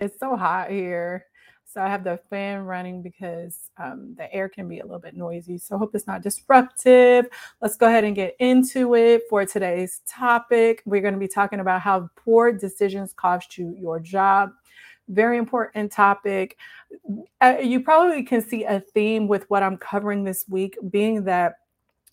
It's so hot here. So I have the fan running because um, the air can be a little bit noisy. So I hope it's not disruptive. Let's go ahead and get into it for today's topic. We're going to be talking about how poor decisions cost you your job. Very important topic. Uh, you probably can see a theme with what I'm covering this week, being that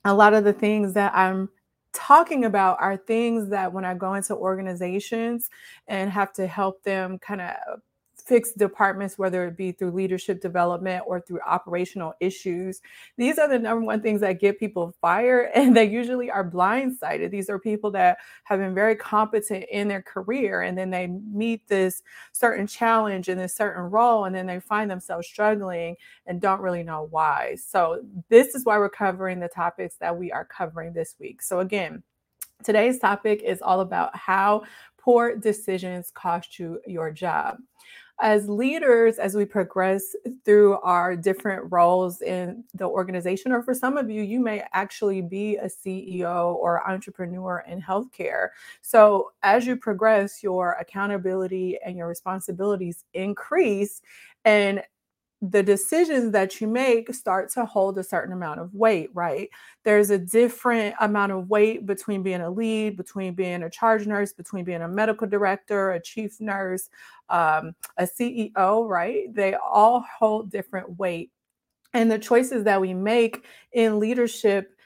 a lot of the things that I'm talking about are things that when I go into organizations and have to help them kind of fix departments, whether it be through leadership development or through operational issues. These are the number one things that get people fired, and they usually are blindsided. These are people that have been very competent in their career, and then they meet this certain challenge in this certain role, and then they find themselves struggling and don't really know why. So, this is why we're covering the topics that we are covering this week. So, again, Today's topic is all about how poor decisions cost you your job as leaders, as we progress through our different roles in the organization, or for some of you, you may actually be a CEO or entrepreneur in healthcare. So, as you progress, your accountability and your responsibilities increase. And the decisions that you make start to hold a certain amount of weight, right? There's a different amount of weight between being a lead, between being a charge nurse, between being a medical director, a chief nurse, um, a CEO, right? They all hold different weight. And the choices that we make in leadership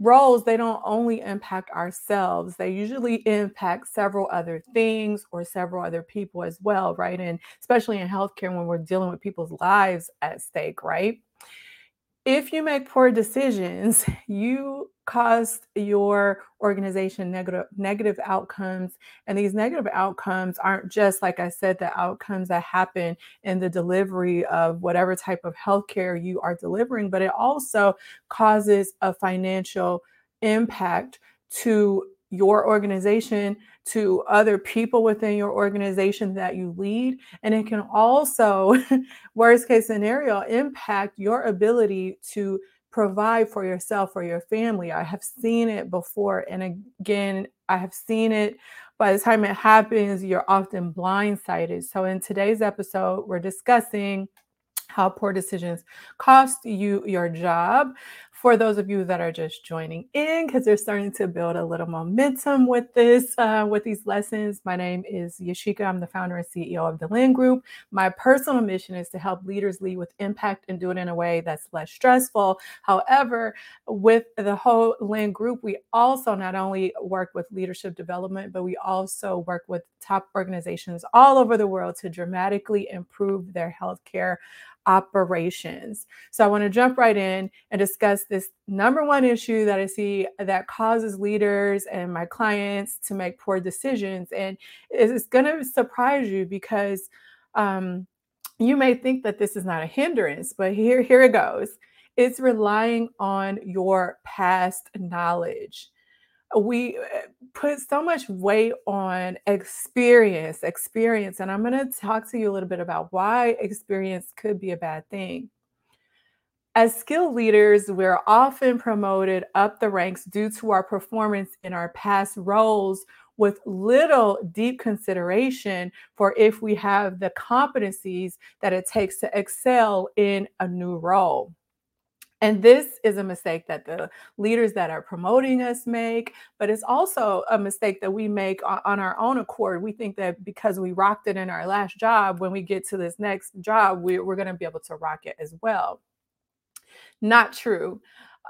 roles they don't only impact ourselves they usually impact several other things or several other people as well right? And especially in healthcare when we're dealing with people's lives at stake right if you make poor decisions, you cost your organization negative negative outcomes and these negative outcomes aren't just like i said the outcomes that happen in the delivery of whatever type of healthcare you are delivering but it also causes a financial impact to your organization to other people within your organization that you lead. And it can also, worst case scenario, impact your ability to provide for yourself or your family. I have seen it before. And again, I have seen it. By the time it happens, you're often blindsided. So, in today's episode, we're discussing how poor decisions cost you your job for those of you that are just joining in because they're starting to build a little momentum with this uh, with these lessons. My name is yashika. I'm the founder and ceo of the lynn group. My personal mission is to help leaders lead with impact and do it in a way that's less stressful. However with the whole lynn group we also not only work with leadership development but we also work with top organizations all over the world to dramatically improve their healthcare operations. So I want to jump right in and discuss this number one issue that I see that causes leaders and my clients to make poor decisions. And it's going to surprise you because um, you may think that this is not a hindrance, but here, here it goes. It's relying on your past knowledge we put so much weight on experience, experience. And I'm going to talk to you a little bit about why experience could be a bad thing. As skilled leaders, we're often promoted up the ranks due to our performance in our past roles with little deep consideration for if we have the competencies that it takes to excel in a new role. And this is a mistake that the leaders that are promoting us make, but it's also a mistake that we make on our own accord. We think that because we rocked it in our last job, when we get to this next job, we're, we're going to be able to rock it as well. Not true.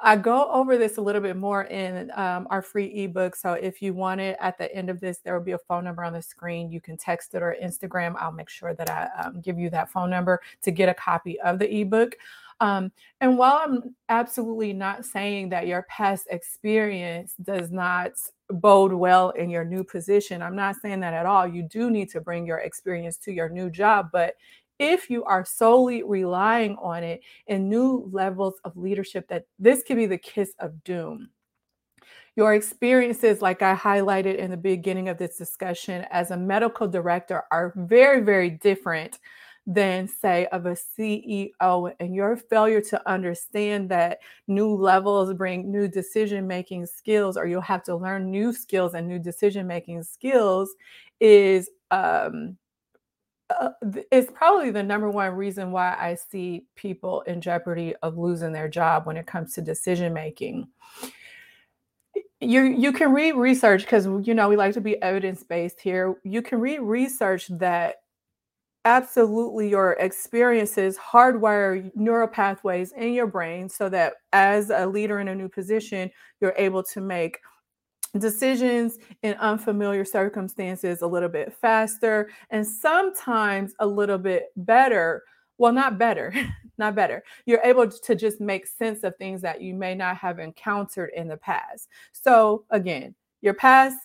I go over this a little bit more in um, our free ebook. So if you want it at the end of this, there will be a phone number on the screen. You can text it or Instagram. I'll make sure that I um, give you that phone number to get a copy of the ebook. Um, and while I'm absolutely not saying that your past experience does not bode well in your new position, I'm not saying that at all. You do need to bring your experience to your new job, but if you are solely relying on it in new levels of leadership, that this could be the kiss of doom. Your experiences, like I highlighted in the beginning of this discussion, as a medical director are very, very different than, say, of a CEO. And your failure to understand that new levels bring new decision making skills, or you'll have to learn new skills and new decision making skills, is um, uh, it's probably the number one reason why I see people in jeopardy of losing their job when it comes to decision making. You you can read research because you know we like to be evidence based here. You can read research that absolutely your experiences hardwire neural pathways in your brain so that as a leader in a new position, you're able to make decisions in unfamiliar circumstances a little bit faster and sometimes a little bit better. Well, not better, not better. You're able to just make sense of things that you may not have encountered in the past. So, again, your past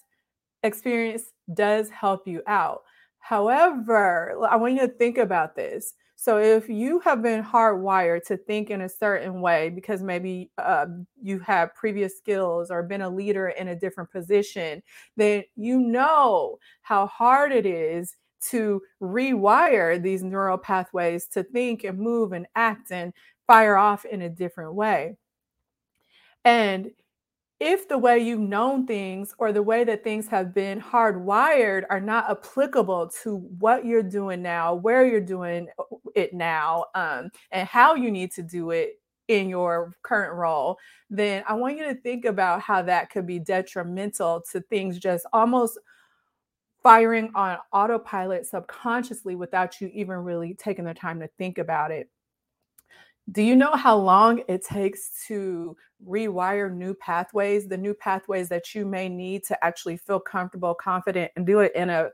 experience does help you out. However, I want you to think about this. So, if you have been hardwired to think in a certain way because maybe uh, you have previous skills or been a leader in a different position, then you know how hard it is to rewire these neural pathways to think and move and act and fire off in a different way. And if the way you've known things or the way that things have been hardwired are not applicable to what you're doing now, where you're doing it now, um, and how you need to do it in your current role, then I want you to think about how that could be detrimental to things just almost firing on autopilot subconsciously without you even really taking the time to think about it. Do you know how long it takes to rewire new pathways, the new pathways that you may need to actually feel comfortable, confident, and do it in a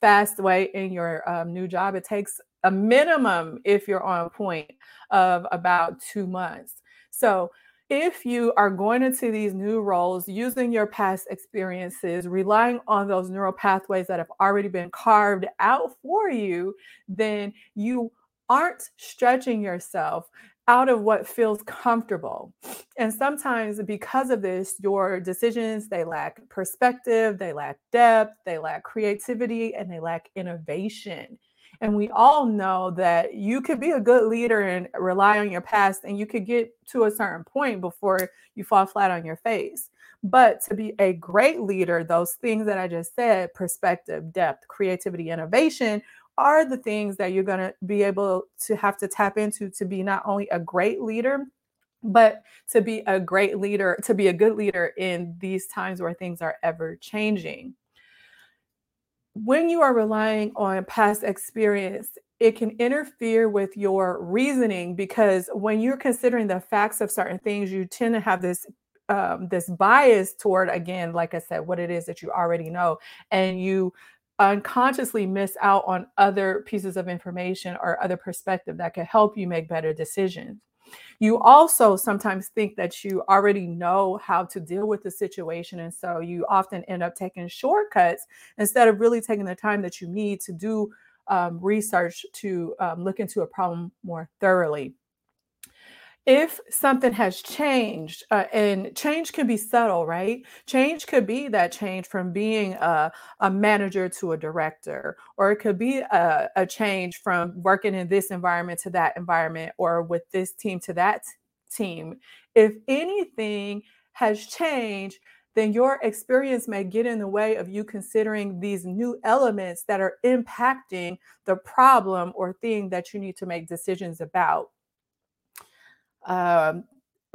fast way in your um, new job? It takes a minimum, if you're on point, of about two months. So, if you are going into these new roles using your past experiences, relying on those neural pathways that have already been carved out for you, then you aren't stretching yourself out of what feels comfortable. And sometimes because of this, your decisions they lack perspective, they lack depth, they lack creativity, and they lack innovation. And we all know that you could be a good leader and rely on your past, and you could get to a certain point before you fall flat on your face. But to be a great leader, those things that I just said perspective, depth, creativity, innovation are the things that you're going to be able to have to tap into to be not only a great leader, but to be a great leader, to be a good leader in these times where things are ever changing. When you are relying on past experience, it can interfere with your reasoning because when you're considering the facts of certain things, you tend to have this um, this bias toward again, like I said, what it is that you already know, and you unconsciously miss out on other pieces of information or other perspective that could help you make better decisions. You also sometimes think that you already know how to deal with the situation. And so you often end up taking shortcuts instead of really taking the time that you need to do um, research to um, look into a problem more thoroughly if something has changed, uh, and change can be subtle, right? Change could be that change from being a, a manager to a director, or it could be a, a, change from working in this environment to that environment, or with this team to that team. If anything has changed, then your experience may get in the way of you considering these new elements that are impacting the problem or thing that you need to make decisions about um,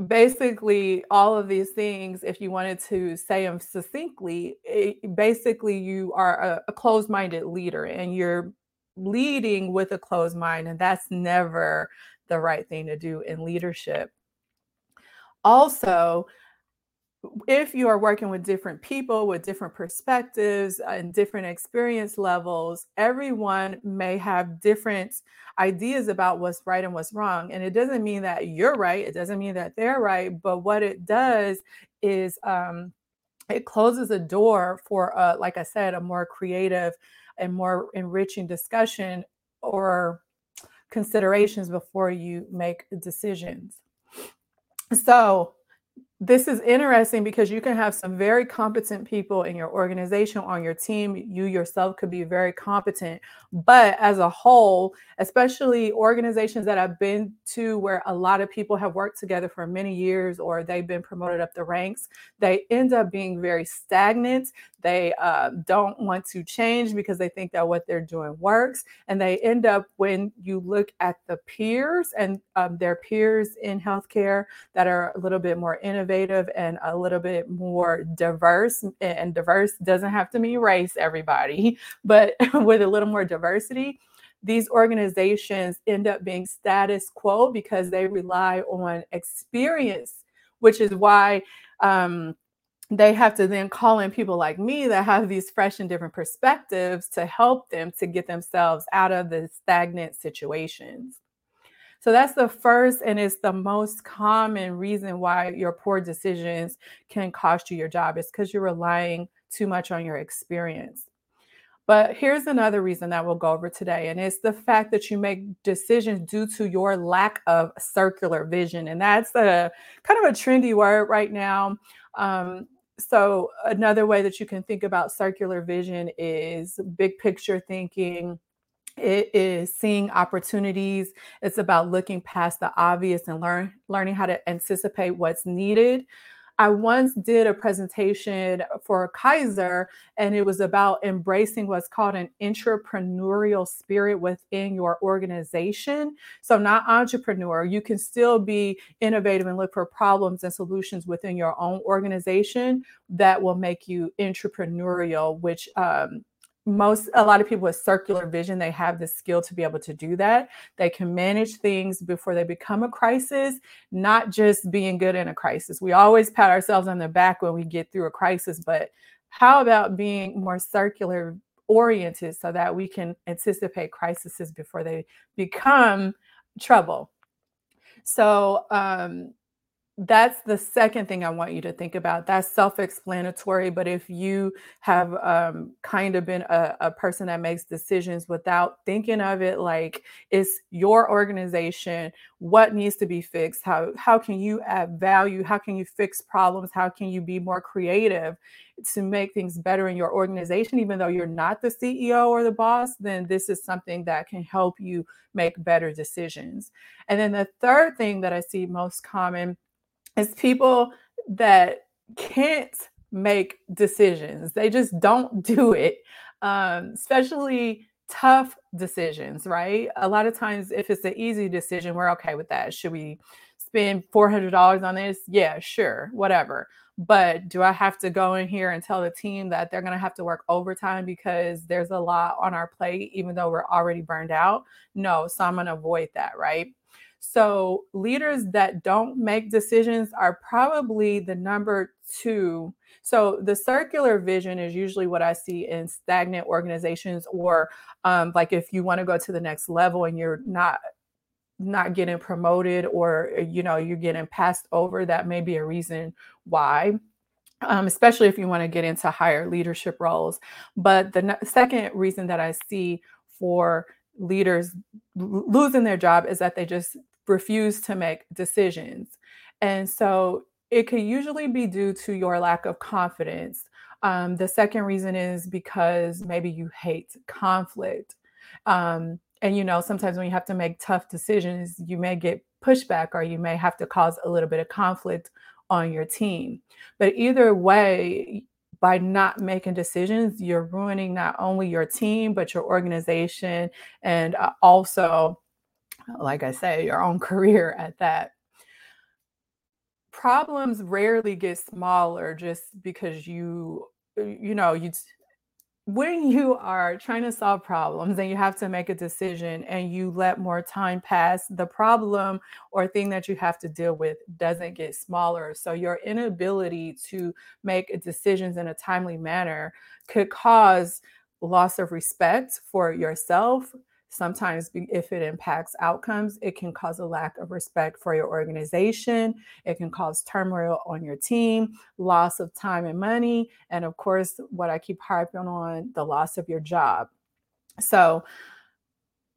basically all of these things if you wanted to say them succinctly it, basically you are a, a closed-minded leader and you're leading with a closed mind and that's never the right thing to do in leadership. Also if you are working with different people with different perspectives and different experience levels, everyone may have different ideas about what's right and what's wrong. And it doesn't mean that you're right, it doesn't mean that they're right. But what it does is um, it closes a door for, uh, like I said, a more creative and more enriching discussion or considerations before you make decisions. So, this is interesting because you can have some very competent people in your organization on your team. You yourself could be very competent. But as a whole especially organizations that i've been to where a lot of people have worked together for many years or they've been promoted up the ranks they end up being very stagnant. They uh, don't want to change because they think that what they're doing works. And they end up when you look at the peers and um, their peers in healthcare that are a little bit more innovative innovative and a little bit more diverse. And diverse doesn't have to mean race, everybody, but with a little more diversity, these organizations end up being status quo because they rely on experience, which is why. Um, they have to then call in people like me that have these fresh and different perspectives to help them to get themselves out of the stagnant situations. So that's the first and it's the most common reason why your poor decisions can cost you your job is because you're relying too much on your experience. But here's another reason that we'll go over today, and it's the fact that you make decisions due to your lack of circular vision. And that's a kind of a trendy word right now. Um, so, another way that you can think about circular vision is big picture thinking, it is seeing opportunities. It's about looking past the obvious and learn learning how to anticipate what's needed. I once did a presentation for kaiser and it was about embracing what's called an entrepreneurial spirit within your organization. So not entrepreneur you can still be innovative and look for problems and solutions within your own organization that will make you entrepreneurial which um, most a lot of people with circular vision they have the skill to be able to do that. They can manage things before they become a crisis not just being good in a crisis. We always pat ourselves on the back when we get through a crisis but how about being more circular oriented so that we can anticipate crises before they become trouble? So um, that's the second thing I want you to think about. That's self explanatory. But if you have um, kind of been a, a, person that makes decisions without thinking of it like it's your organization, what needs to be fixed? How, how can you add value? How can you fix problems? How can you be more creative to make things better in your organization? Even though you're not the CEO or the boss, then this is something that can help you make better decisions. And then the third thing that I see most common is people that can't make decisions. They just don't do it, um, especially tough decisions, right? A lot of times, if it's an easy decision, we're okay with that. Should we spend $400 on this? Yeah, sure, whatever. But do I have to go in here and tell the team that they're going to have to work overtime because there's a lot on our plate, even though we're already burned out? No, so I'm going to avoid that, right? So, leaders that don't make decisions are probably the number two. So, the circular vision is usually what I see in stagnant organizations, or um, like if you want to go to the next level and you're not not getting promoted or you know you're getting passed over that may be a reason why um, especially if you want to get into higher leadership roles but the second reason that i see for leaders losing their job is that they just refuse to make decisions. And so it could usually be due to your lack of confidence. Um, the second reason is because maybe you hate conflict. Um, and you know, sometimes when you have to make tough decisions, you may get pushback or you may have to cause a little bit of conflict on your team. But either way, by not making decisions, you're ruining not only your team, but your organization and uh, also like I say, your own career at that. Problems rarely get smaller just because you, uh, you know, you when you are trying to solve problems and you have to make a decision and you let more time pass, the problem or thing that you have to deal with doesn't get smaller. So, your inability to make decisions in a timely manner could cause loss of respect for yourself, Sometimes, if it impacts outcomes, it can cause a lack of respect for your organization. It can cause turmoil on your team, loss of time and money, and of course, what I keep harping on the loss of your job. So,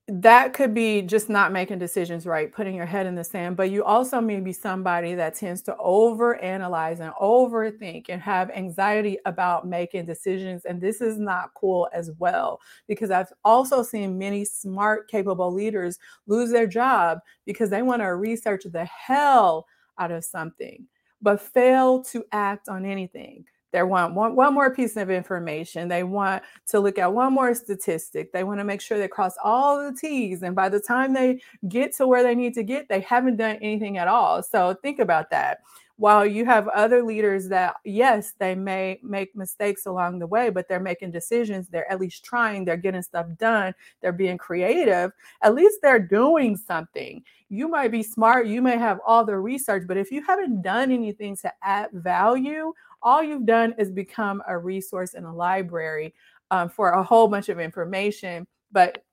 that could be just not making decisions right, putting your head in the sand, but you also may be somebody that tends to overanalyze and overthink and have anxiety about making decisions. And this is not cool as well, because I've also seen many smart, capable leaders lose their job because they want to research the hell out of something, but fail to act on anything. They want one, one more piece of information. They want to look at one more statistic. They want to make sure they cross all the T's. And by the time they get to where they need to get, they haven't done anything at all. So think about that. While you have other leaders that, yes, they may make mistakes along the way, but they're making decisions. They're at least trying. They're getting stuff done. They're being creative. At least they're doing something. You might be smart. You may have all the research, but if you haven't done anything to add value all you've done is become a resource in a library um, for a whole bunch of information, but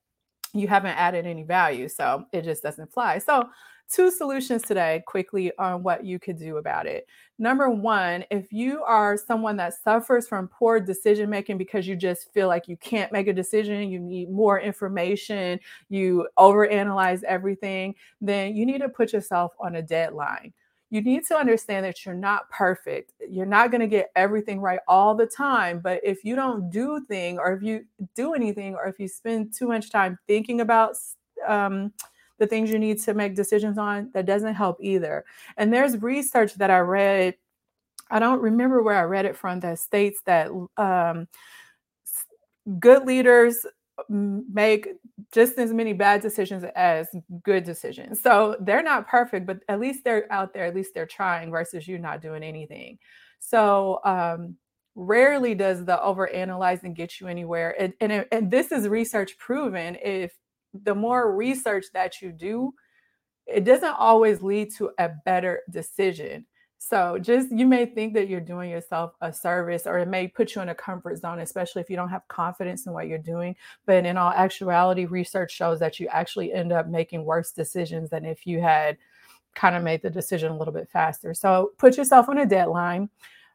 you haven't added any value. So it just doesn't fly. So, two solutions today quickly on what you could do about it. Number one, if you are someone that suffers from poor decision making because you just feel like you can't make a decision, you need more information, you overanalyze everything, then you need to put yourself on a deadline you need to understand that you're not perfect. You're not going to get everything right all the time. But if you don't do thing, or if you do anything, or if you spend too much time thinking about um, the things you need to make decisions on, that doesn't help either. And there's research that I read. I don't remember where I read it from that states that um, good leaders make just as many bad decisions as good decisions. So they're not perfect, but at least they're out there, at least they're trying versus you not doing anything. So um rarely does the over analyzing get you anywhere. And, and, and this is research proven. If the more research that you do, it doesn't always lead to a better decision. So just you may think that you're doing yourself a service or it may put you in a comfort zone, especially if you don't have confidence in what you're doing. But in all actuality, research shows that you actually end up making worse decisions than if you had kind of made the decision a little bit faster. So put yourself on a deadline.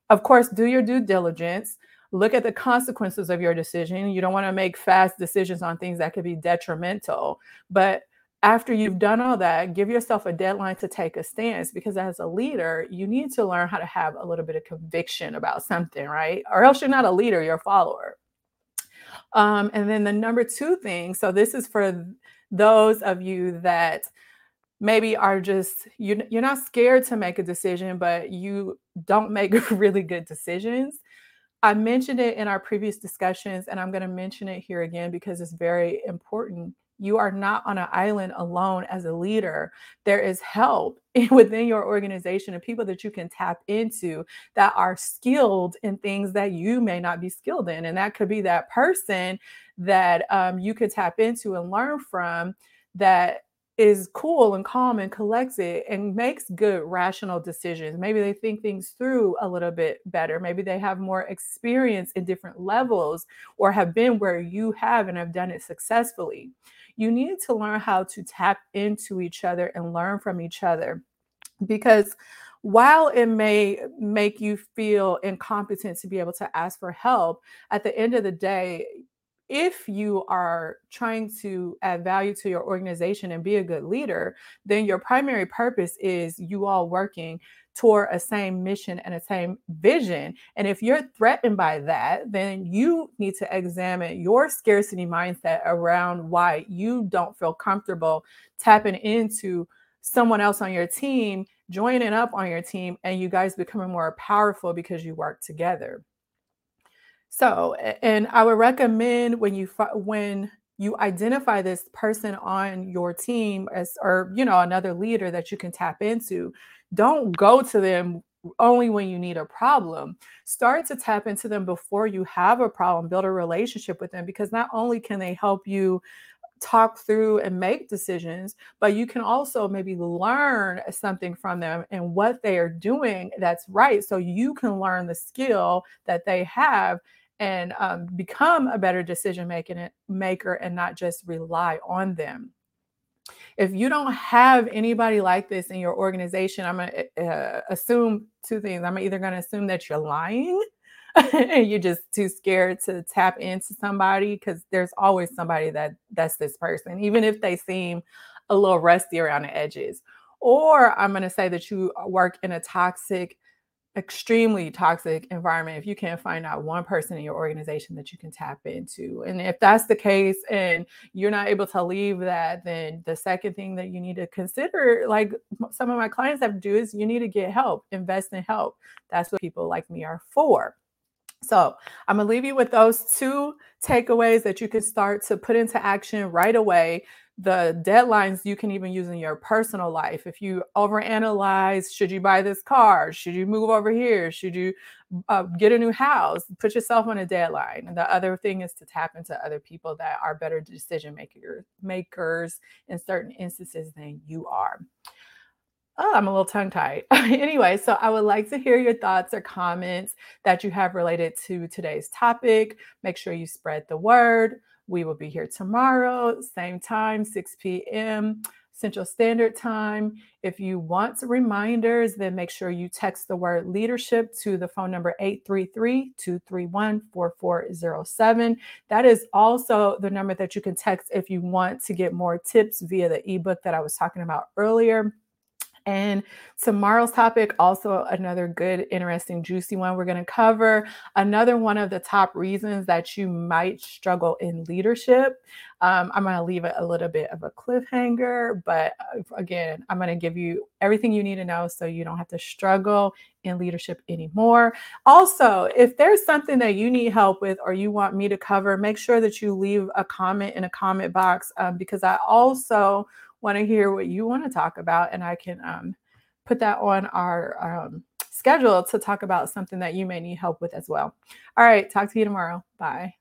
Of course, do your due diligence. Look at the consequences of your decision. You don't want to make fast decisions on things that could be detrimental, but after you've done all that, give yourself a deadline to take a stance because as a leader, you need to learn how to have a little bit of conviction about something, right? Or else you're not a leader, you're a follower. Um, and then the number two thing so, this is for those of you that maybe are just you, you're not scared to make a decision, but you don't make really good decisions. I mentioned it in our previous discussions, and I'm going to mention it here again because it's very important you are not on an island alone as a leader. There is help within your organization and people that you can tap into that are skilled in things that you may not be skilled in. And that could be that person that um, you could tap into and learn from that is cool and calm and collected and makes good rational decisions. Maybe they think things through a little bit better. Maybe they have more experience in different levels or have been where you have and have done it successfully you need to learn how to tap into each other and learn from each other because while it may make you feel incompetent to be able to ask for help, at the end of the day, if you are trying to add value to your organization and be a good leader, then your primary purpose is you all working toward a same mission and a same vision. And if you're threatened by that, then you need to examine your scarcity mindset around why you don't feel comfortable tapping into someone else on your team, joining up on your team, and you guys becoming more powerful because you work together. So, and I would recommend when you when you identify this person on your team as or you know another leader that you can tap into, don't go to them only when you need a problem. Start to tap into them before you have a problem, build a relationship with them because not only can they help you talk through and make decisions, but you can also maybe learn something from them and what they are doing that's right. So you can learn the skill that they have and um, become a better decision making maker and not just rely on them. If you don't have anybody like this in your organization, I'm going to uh, assume two things. I'm either going to assume that you're lying you're just too scared to tap into somebody because there's always somebody that that's this person, even if they seem a little rusty around the edges. Or I'm going to say that you uh, work in a toxic extremely toxic environment if you can't find out one person in your organization that you can tap into. And if that's the case and you're not able to leave that, then the second thing that you need to consider, like some of my clients have to do, is you need to get help, invest in help. That's what people like me are for. So I'm gonna leave you with those two takeaways that you can start to put into action right away the deadlines you can even use in your personal life. If you overanalyze, should you buy this car? Should you move over here? Should you uh, get a new house? Put yourself on a deadline. And the other thing is to tap into other people that are better decision maker, makers in certain instances than you are. Oh, I'm a little tongue tied. anyway, so I would like to hear your thoughts or comments that you have related to today's topic. Make sure you spread the word. We will be here tomorrow, same time, 6 p.m. Central Standard Time. If you want reminders, then make sure you text the word leadership to the phone number 833 231 4407. That is also the number that you can text if you want to get more tips via the ebook that I was talking about earlier. And tomorrow's topic, also another good, interesting, juicy one. We're going to cover another one of the top reasons that you might struggle in leadership. Um, I'm going to leave it a little bit of a cliffhanger, but uh, again, I'm going to give you everything you need to know so you don't have to struggle in leadership anymore. Also, if there's something that you need help with or you want me to cover, make sure that you leave a comment in a comment box um, because I also want to hear what you want to talk about, and I can um, put that on our um, schedule to talk about something that you may need help with as well. All right, talk to you tomorrow. Bye.